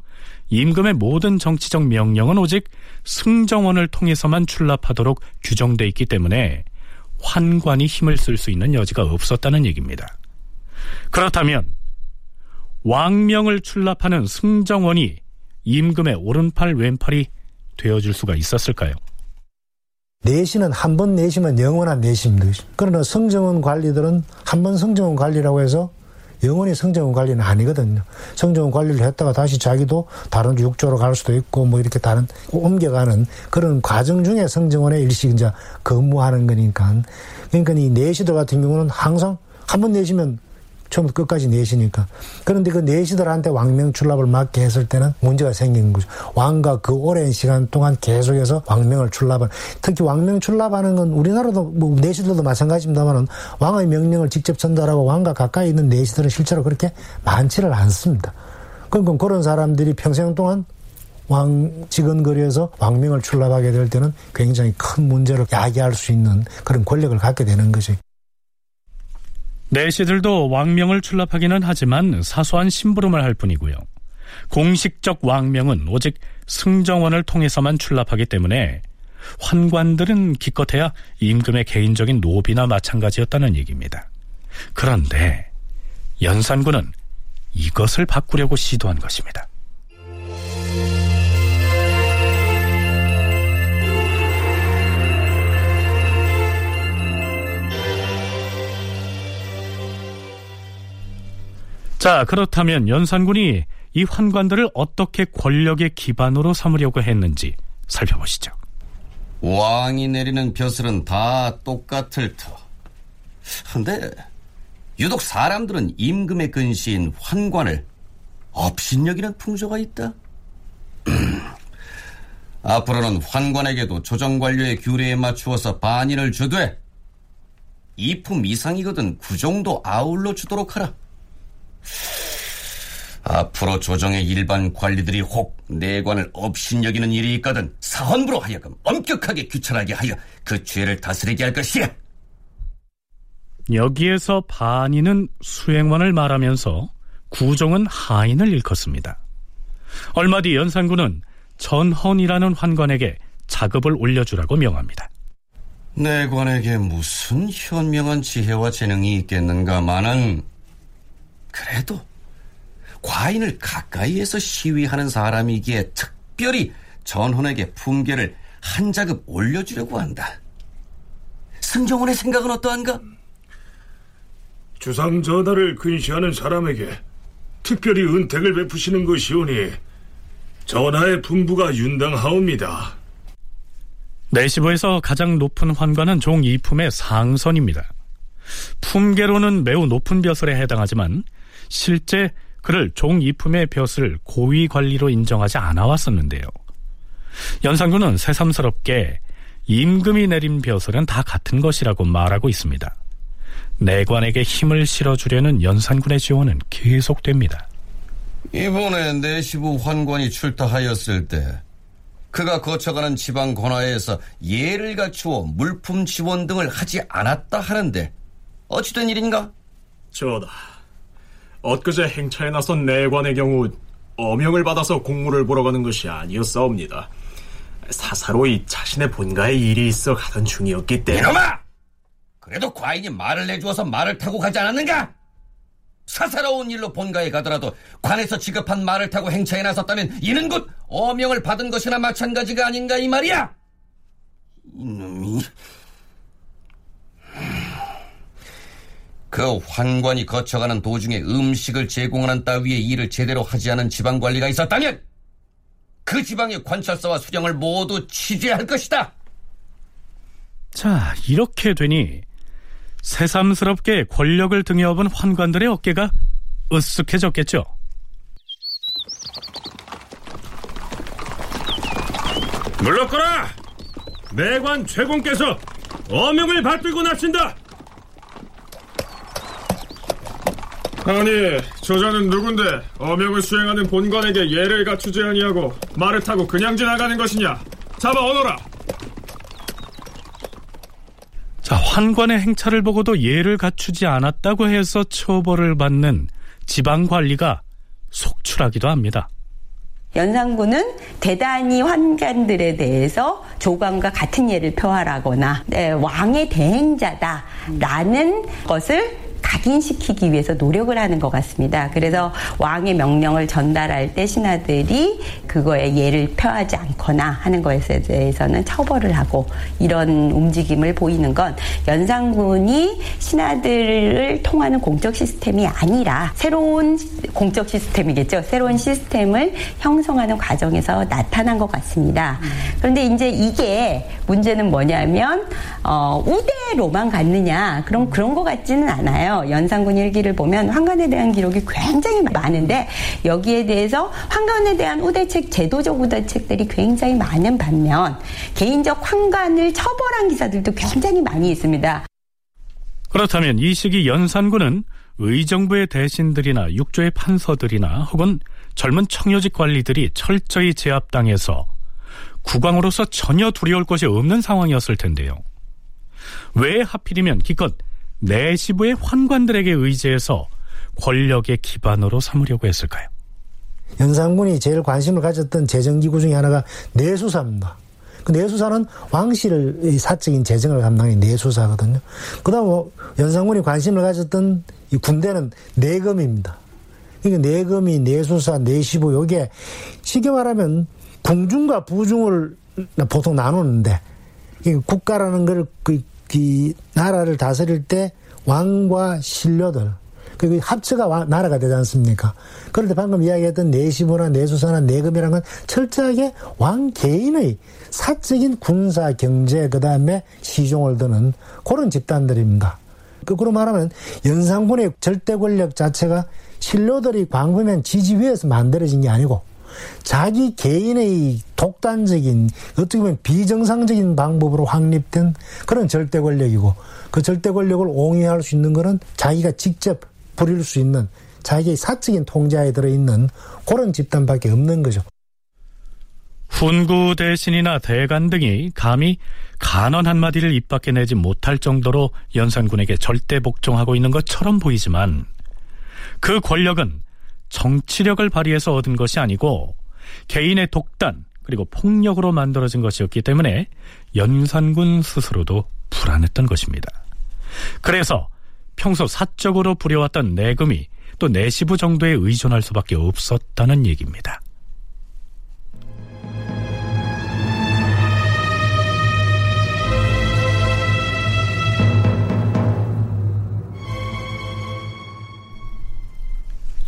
임금의 모든 정치적 명령은 오직 승정원을 통해서만 출납하도록 규정돼 있기 때문에 환관이 힘을 쓸 수 있는 여지가 없었다는 얘기입니다. 그렇다면 왕명을 출납하는 승정원이 임금의 오른팔 왼팔이 되어줄 수가 있었을까요? 내시는 한 번 내시면 영원한 내시입니다. 그러나 성정원 관리들은 한 번 성정원 관리라고 해서 영원히 성정원 관리는 아니거든요. 성정원 관리를 했다가 다시 자기도 다른 육조로 갈 수도 있고 뭐 이렇게 다른 옮겨가는 그런 과정 중에 성정원에 일식 이제 근무하는 거니까. 그러니까 이 내시들 같은 경우는 항상 한 번 내시면 처음부터 끝까지 내시니까. 그런데 그 내시들한테 왕명 출납을 맡게 했을 때는 문제가 생기는 거죠. 왕과 그 오랜 시간 동안 계속해서 왕명을 출납을, 특히 왕명 출납하는 건 우리나라도 뭐 내시들도 마찬가지입니다만은 왕의 명령을 직접 전달하고 왕과 가까이 있는 내시들은 실제로 그렇게 많지를 않습니다. 그러니까 그런 사람들이 평생 동안 왕 직원거리에서 왕명을 출납하게 될 때는 굉장히 큰 문제를 야기할 수 있는 그런 권력을 갖게 되는 거죠. 내시들도 왕명을 출납하기는 하지만 사소한 심부름을 할 뿐이고요. 공식적 왕명은 오직 승정원을 통해서만 출납하기 때문에 환관들은 기껏해야 임금의 개인적인 노비나 마찬가지였다는 얘기입니다. 그런데 연산군은 이것을 바꾸려고 시도한 것입니다. 자, 그렇다면 연산군이 이 환관들을 어떻게 권력의 기반으로 삼으려고 했는지 살펴보시죠. 왕이 내리는 벼슬은 다 똑같을 터. 근데 유독 사람들은 임금의 근시인 환관을 업신여기는 풍조가 있다. 앞으로는 환관에게도 조정관료의 규례에 맞추어서 반인을 주되 이품 이상이거든 그 정도 아울러 주도록 하라. 앞으로 조정의 일반 관리들이 혹 내관을 업신여기는 일이 있거든 사헌부로 하여금 엄격하게 규찰하게 하여 그 죄를 다스리게 할 것이야. 여기에서 반인은 수행원을 말하면서 구종은 하인을 일컫습니다. 얼마 뒤 연산군은 전헌이라는 환관에게 자급을 올려주라고 명합니다. 내관에게 무슨 현명한 지혜와 재능이 있겠는가마는 그래도 과인을 가까이에서 시위하는 사람이기에 특별히 전헌에게 품계를 한 자급 올려주려고 한다. 승정원의 생각은 어떠한가? 주상 전하를 근시하는 사람에게 특별히 은택을 베푸시는 것이오니 전하의 분부가 윤당하옵니다. 내시부에서 가장 높은 환관은 종 이품의 상선입니다. 품계로는 매우 높은 벼슬에 해당하지만 실제 그를 종 이품의 벼슬 고위 관리로 인정하지 않아 왔었는데요. 연산군은 새삼스럽게 임금이 내린 벼슬은 다 같은 것이라고 말하고 있습니다. 내관에게 힘을 실어주려는 연산군의 지원은 계속됩니다. 이번에 내시부 환관이 출타하였을 때 그가 거쳐가는 지방 권하에서 예를 갖추어 물품 지원 등을 하지 않았다 하는데 어찌된 일인가? 전하, 엊그제 행차에 나선 내관의 경우 어명을 받아서 공무를 보러 가는 것이 아니었사옵니다. 사사로이 자신의 본가에 일이 있어 가던 중이었기 때문에 이놈아! 그래도 과인이 말을 내주어서 말을 타고 가지 않았는가? 사사로운 일로 본가에 가더라도 관에서 지급한 말을 타고 행차에 나섰다면 이는 곧 어명을 받은 것이나 마찬가지가 아닌가 이 말이야. 이놈이 그 환관이 거쳐가는 도중에 음식을 제공하는 따위의 일을 제대로 하지 않은 지방 관리가 있었다면 그 지방의 관찰사와 수령을 모두 취재할 것이다. 자, 이렇게 되니 새삼스럽게 권력을 등에 업은 환관들의 어깨가 으쓱해졌겠죠. 물러거라! 내관 최공께서 어명을 받들고 나신다! 아니, 저자는 누군데 어명을 수행하는 본관에게 예를 갖추지 아니하고 말을 타고 그냥 지나가는 것이냐? 잡아 오너라! 자, 환관의 행차를 보고도 예를 갖추지 않았다고 해서 처벌을 받는 지방 관리가 속출하기도 합니다. 연산군은 대단히 환관들에 대해서 조광과 같은 예를 표하라거나 네, 왕의 대행자다라는 것을 각인시키기 위해서 노력을 하는 것 같습니다. 그래서 왕의 명령을 전달할 때 신하들이 그거에 예를 표하지 않거나 하는 것에 대해서는 처벌을 하고 이런 움직임을 보이는 건 연산군이 신하들을 통하는 공적 시스템이 아니라 새로운 공적 시스템이겠죠. 새로운 시스템을 형성하는 과정에서 나타난 것 같습니다. 그런데 이제 이게 문제는 뭐냐면 어, 우대로만 갔느냐 그럼 그런 것 같지는 않아요. 연산군 일기를 보면 황관에 대한 기록이 굉장히 많은데 여기에 대해서 황관에 대한 우대책, 제도적 우대책들이 굉장히 많은 반면 개인적 황관을 처벌한 기사들도 굉장히 많이 있습니다. 그렇다면 이 시기 연산군은 의정부의 대신들이나 육조의 판서들이나 혹은 젊은 청요직 관리들이 철저히 제압당해서 국왕으로서 전혀 두려울 것이 없는 상황이었을 텐데요. 왜 하필이면 기껏 내시부의 환관들에게 의지해서 권력의 기반으로 삼으려고 했을까요? 연산군이 제일 관심을 가졌던 재정기구 중에 하나가 내수사입니다. 그 내수사는 왕실의 사적인 재정을 담당하는 내수사거든요. 그 다음 연산군이 관심을 가졌던 이 군대는 내검입니다. 그러니까 내검이 내수사, 내시부 요게 쉽게 말하면 궁중과 부중을 보통 나누는데 국가라는 걸 그, 그 나라를 다스릴 때 왕과 신료들 그 합체가 나라가 되지 않습니까? 그런데 방금 이야기했던 내시부나 내수사나 내금이라는 건 철저하게 왕 개인의 사적인 군사 경제 그다음에 시종을 드는 그런 집단들입니다. 거꾸로 말하면 연상군의 절대 권력 자체가 신료들이 광범위한 지지 위에서 만들어진 게 아니고 자기 개인의 독단적인 어떻게 보면 비정상적인 방법으로 확립된 그런 절대 권력이고 그 절대 권력을 옹이할 수 있는 것은 자기가 직접 부릴 수 있는 자기의 사적인 통제하에 들어있는 그런 집단밖에 없는 거죠. 훈구 대신이나 대간 등이 감히 간언 한마디를 입 밖에 내지 못할 정도로 연산군에게 절대 복종하고 있는 것처럼 보이지만 그 권력은 정치력을 발휘해서 얻은 것이 아니고 개인의 독단 그리고 폭력으로 만들어진 것이었기 때문에 연산군 스스로도 불안했던 것입니다. 그래서 평소 사적으로 부려왔던 내금이 또 내시부 정도에 의존할 수밖에 없었다는 얘기입니다.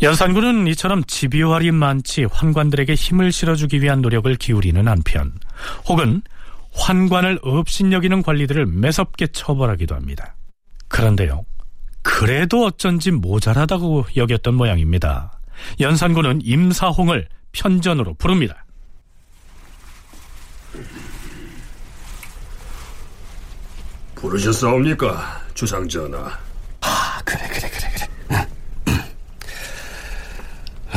연산군은 이처럼 집요할이 많지 환관들에게 힘을 실어주기 위한 노력을 기울이는 한편 혹은 환관을 업신여기는 관리들을 매섭게 처벌하기도 합니다. 그런데요. 그래도 어쩐지 모자라다고 여겼던 모양입니다. 연산군은 임사홍을 편전으로 부릅니다. 부르셨사옵니까, 주상전하? 아, 그래, 그래, 그래, 그래.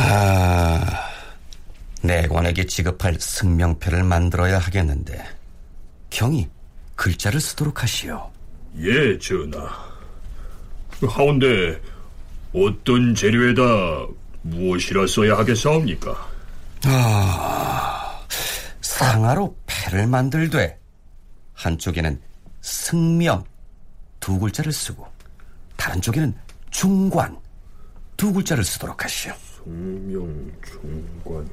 아, 내관에게 지급할 승명패를 만들어야 하겠는데, 경이 글자를 쓰도록 하시오. 예, 전하. 하운데 어떤 재료에다 무엇이라 써야 하겠사옵니까? 아, 상하로 패를 만들되 한쪽에는 승명 두 글자를 쓰고 다른 쪽에는 중관 두 글자를 쓰도록 하시오. 승명 중관.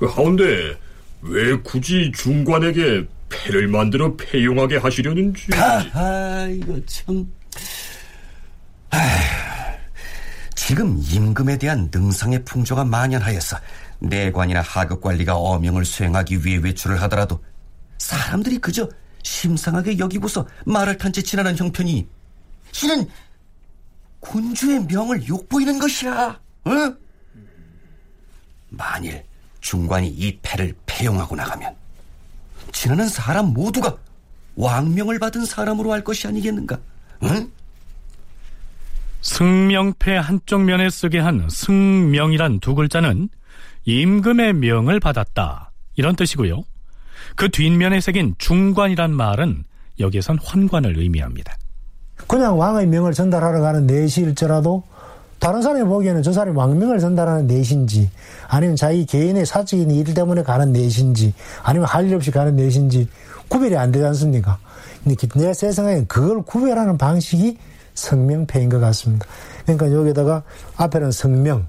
하운데 왜 굳이 중관에게 패를 만들어 패용하게 하시려는지. 아, 이거 참. 지금 임금에 대한 능상의 풍조가 만연하여서 내관이나 하급 관리가 어명을 수행하기 위해 외출을 하더라도 사람들이 그저 심상하게 여기고서 말을 탄 채 지나는 형편이 이는 군주의 명을 욕보이는 것이야. 어? 만일 중관이 이 패를 패용하고 나가면 지나는 사람 모두가 왕명을 받은 사람으로 할 것이 아니겠는가? 응? 승명패 한쪽 면에 쓰게 한 승명이란 두 글자는 임금의 명을 받았다. 이런 뜻이고요. 그 뒷면에 새긴 중관이란 말은 여기에선 환관을 의미합니다. 그냥 왕의 명을 전달하러 가는 내시일지라도 다른 사람이 보기에는 저 사람이 왕명을 전달하는 내신지 아니면 자기 개인의 사적인 일 때문에 가는 내신지 아니면 할 일 없이 가는 내신지 구별이 안 되지 않습니까? 근데 내 세상에 그걸 구별하는 방식이 성명패인 것 같습니다. 그러니까 여기다가 앞에는 성명,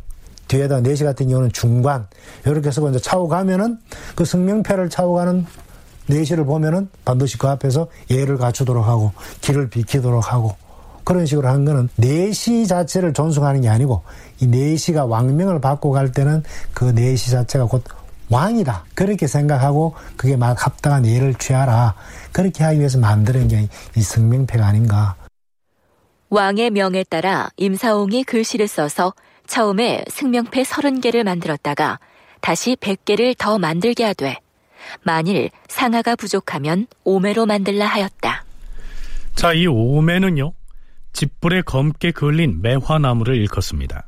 뒤에다 내시 같은 경우는 중관 이렇게 해서 이제 차고 가면은 그 성명패를 차고 가는 내시를 보면은 반드시 그 앞에서 예를 갖추도록 하고 길을 비키도록 하고 그런 식으로 한 거는 내시 자체를 존중하는 게 아니고 이 내시가 왕명을 받고 갈 때는 그 내시 자체가 곧 왕이다. 그렇게 생각하고 그게 막 합당한 예를 취하라. 그렇게 하기 위해서 만드는 게 이 성명패가 아닌가. 왕의 명에 따라 임사홍이 글씨를 써서 처음에 승명패 30개를 만들었다가 다시 100개를 더 만들게 하되 만일 상하가 부족하면 오매로 만들라 하였다. 자, 이 오매는요. 집불에 검게 그을린 매화나무를 일컫습니다.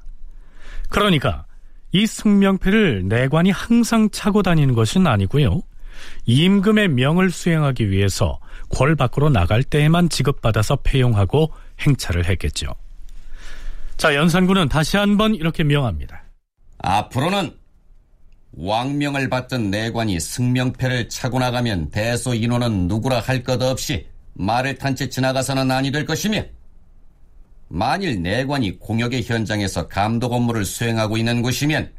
그러니까 이 승명패를 내관이 항상 차고 다니는 것은 아니고요. 임금의 명을 수행하기 위해서 궐 밖으로 나갈 때에만 지급받아서 폐용하고 행차를 했겠죠. 자, 연산군은 다시 한번 이렇게 명합니다. 앞으로는 왕명을 받던 내관이 승명패를 차고 나가면 대소 인원은 누구라 할 것 없이 말을 탄 채 지나가서는 아니 될 것이며 만일 내관이 공역의 현장에서 감독 업무를 수행하고 있는 곳이면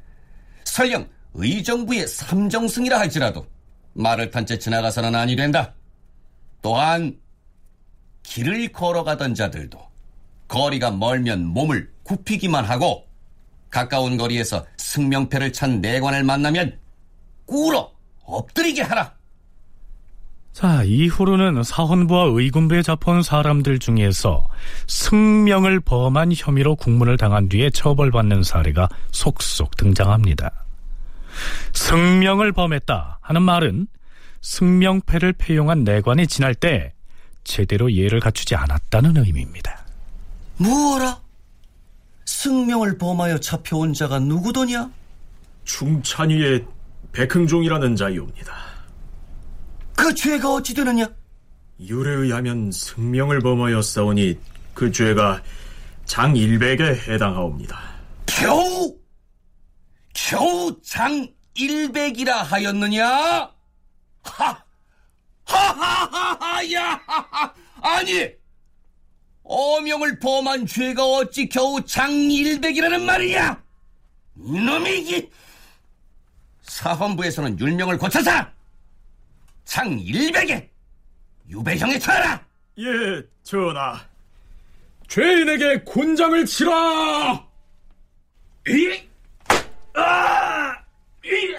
설령 의정부의 삼정승이라 할지라도 말을 탄 채 지나가서는 아니 된다. 또한 길을 걸어가던 자들도 거리가 멀면 몸을 굽히기만 하고 가까운 거리에서 승명패를 찬 내관을 만나면 꿇어 엎드리게 하라. 자, 이후로는 사헌부와 의군부에 잡혀온 사람들 중에서 승명을 범한 혐의로 국문을 당한 뒤에 처벌받는 사례가 속속 등장합니다. 승명을 범했다 하는 말은 승명패를 폐용한 내관이 지날 때 제대로 예를 갖추지 않았다는 의미입니다. 뭐라? 승명을 범하여 잡혀온 자가 누구더냐? 중찬위의 백흥종이라는 자이옵니다. 그 죄가 어찌 되느냐? 율에 의하면 승명을 범하여 싸우니 그 죄가 장일백에 해당하옵니다. 겨우 겨우 장일백이라 하였느냐? 하 하하하하야 아니 어명을 범한 죄가 어찌 겨우 장일백이라는 말이냐? 이놈이 이 사헌부에서는 율명을 고쳐서 장일백에 유배형에 처하라. 예, 전하. 죄인에게 곤장을 치라. 이, 아, 이,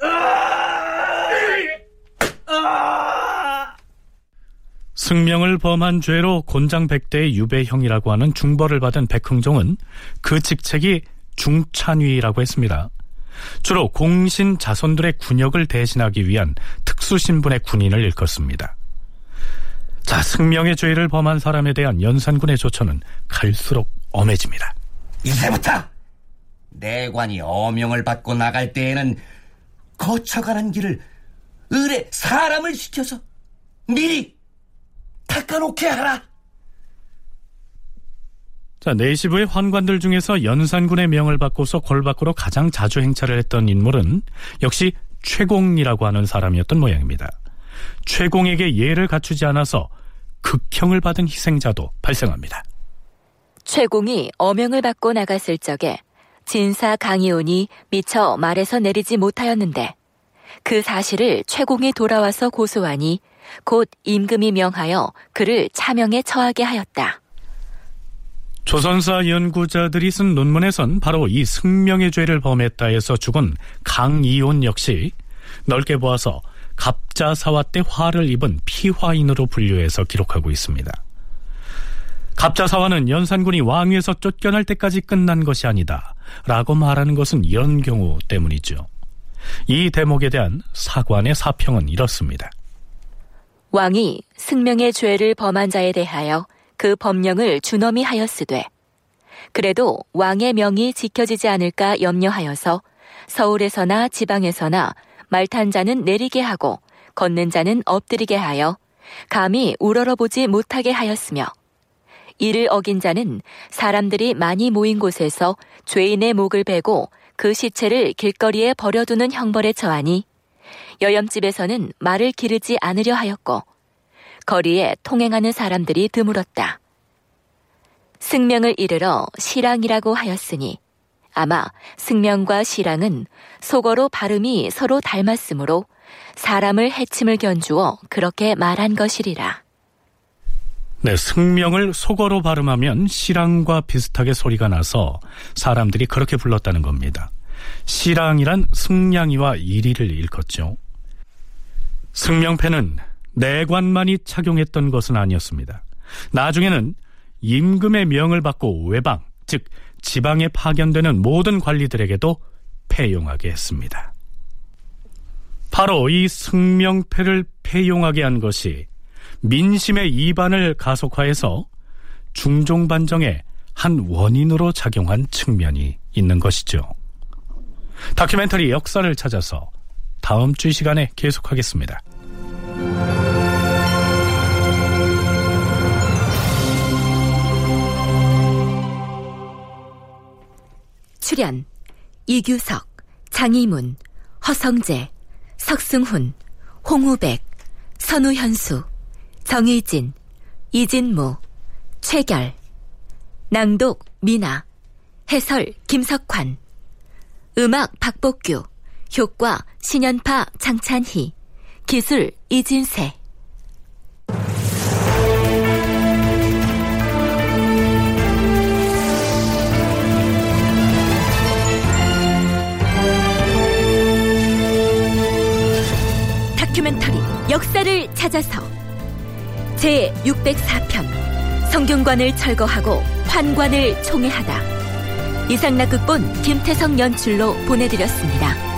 아, 이, 아. 승명을 범한 죄로 곤장 백대의 유배형이라고 하는 중벌을 받은 백흥종은 그 직책이 중찬위라고 했습니다. 주로 공신 자손들의 군역을 대신하기 위한 특수 신분의 군인을 일컫습니다. 자, 승명의 죄를 범한 사람에 대한 연산군의 조처는 갈수록 엄해집니다. 이제부터 내관이 어명을 받고 나갈 때에는 거쳐가는 길을 을에 사람을 시켜서 미리 닦아놓게 하라. 자, 내시부의 환관들 중에서 연산군의 명을 받고서 골 밖으로 가장 자주 행차를 했던 인물은 역시 최공이라고 하는 사람이었던 모양입니다. 최공에게 예를 갖추지 않아서 극형을 받은 희생자도 발생합니다. 최공이 어명을 받고 나갔을 적에 진사 강이온이 미처 말에서 내리지 못하였는데 그 사실을 최공이 돌아와서 고소하니 곧 임금이 명하여 그를 차명에 처하게 하였다. 조선사 연구자들이 쓴 논문에선 바로 이 승명의 죄를 범했다 해서 죽은 강이온 역시 넓게 보아서 갑자사화 때 화를 입은 피화인으로 분류해서 기록하고 있습니다. 갑자사화는 연산군이 왕위에서 쫓겨날 때까지 끝난 것이 아니다 라고 말하는 것은 이런 경우 때문이죠. 이 대목에 대한 사관의 사평은 이렇습니다. 왕이 승명의 죄를 범한 자에 대하여 그 법령을 준엄히 하였으되 그래도 왕의 명이 지켜지지 않을까 염려하여서 서울에서나 지방에서나 말탄 자는 내리게 하고 걷는 자는 엎드리게 하여 감히 우러러보지 못하게 하였으며 이를 어긴 자는 사람들이 많이 모인 곳에서 죄인의 목을 베고 그 시체를 길거리에 버려두는 형벌에 처하니 여염집에서는 말을 기르지 않으려 하였고 거리에 통행하는 사람들이 드물었다. 승명을 이르러 시랑이라고 하였으니 아마 승명과 시랑은 속어로 발음이 서로 닮았으므로 사람을 해침을 견주어 그렇게 말한 것이리라. 네, 승명을 속어로 발음하면 시랑과 비슷하게 소리가 나서 사람들이 그렇게 불렀다는 겁니다. 시랑이란 승냥이와 이리를 일컫죠. 승명패는 내관만이 착용했던 것은 아니었습니다. 나중에는 임금의 명을 받고 외방, 즉 지방에 파견되는 모든 관리들에게도 폐용하게 했습니다. 바로 이 승명패를 폐용하게 한 것이 민심의 이반을 가속화해서 중종반정의 한 원인으로 작용한 측면이 있는 것이죠. 다큐멘터리 역사를 찾아서 다음 주 시간에 계속하겠습니다. 출연 이규석, 장희문, 허성재, 석승훈, 홍우백, 선우현수, 정의진, 이진무, 최결, 낭독 미나, 해설 김석환, 음악 박복규, 효과 신연파 장찬희, 기술 이진세. 다큐멘터리 역사를 찾아서 제 604편 성균관을 철거하고 환관을 총애하다 이상락 극본 김태성 연출로 보내드렸습니다.